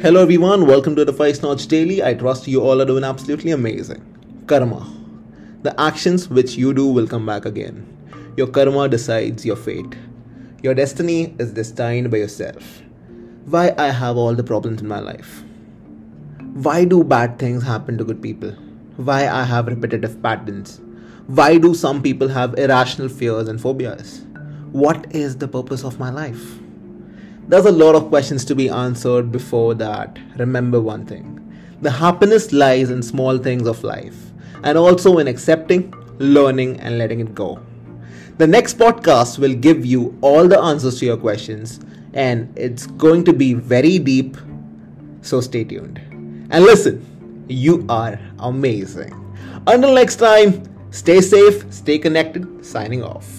Hello everyone, welcome to Edificenotch Daily. I trust you all are doing absolutely amazing. Karma. The actions which you do will come back again. Your karma decides your fate. Your destiny is destined by yourself. Why I have all the problems in my life? Why do bad things happen to good people? Why I have repetitive patterns? Why do some people have irrational fears and phobias? What is the purpose of my life? There's a lot of questions to be answered before that. Remember one thing the happiness lies in small things of life and also in accepting, learning, and letting it go. The next podcast will give you all the answers to your questions and it's going to be very deep. So stay tuned. And listen, you are amazing. Until next time, stay safe, stay connected, signing off.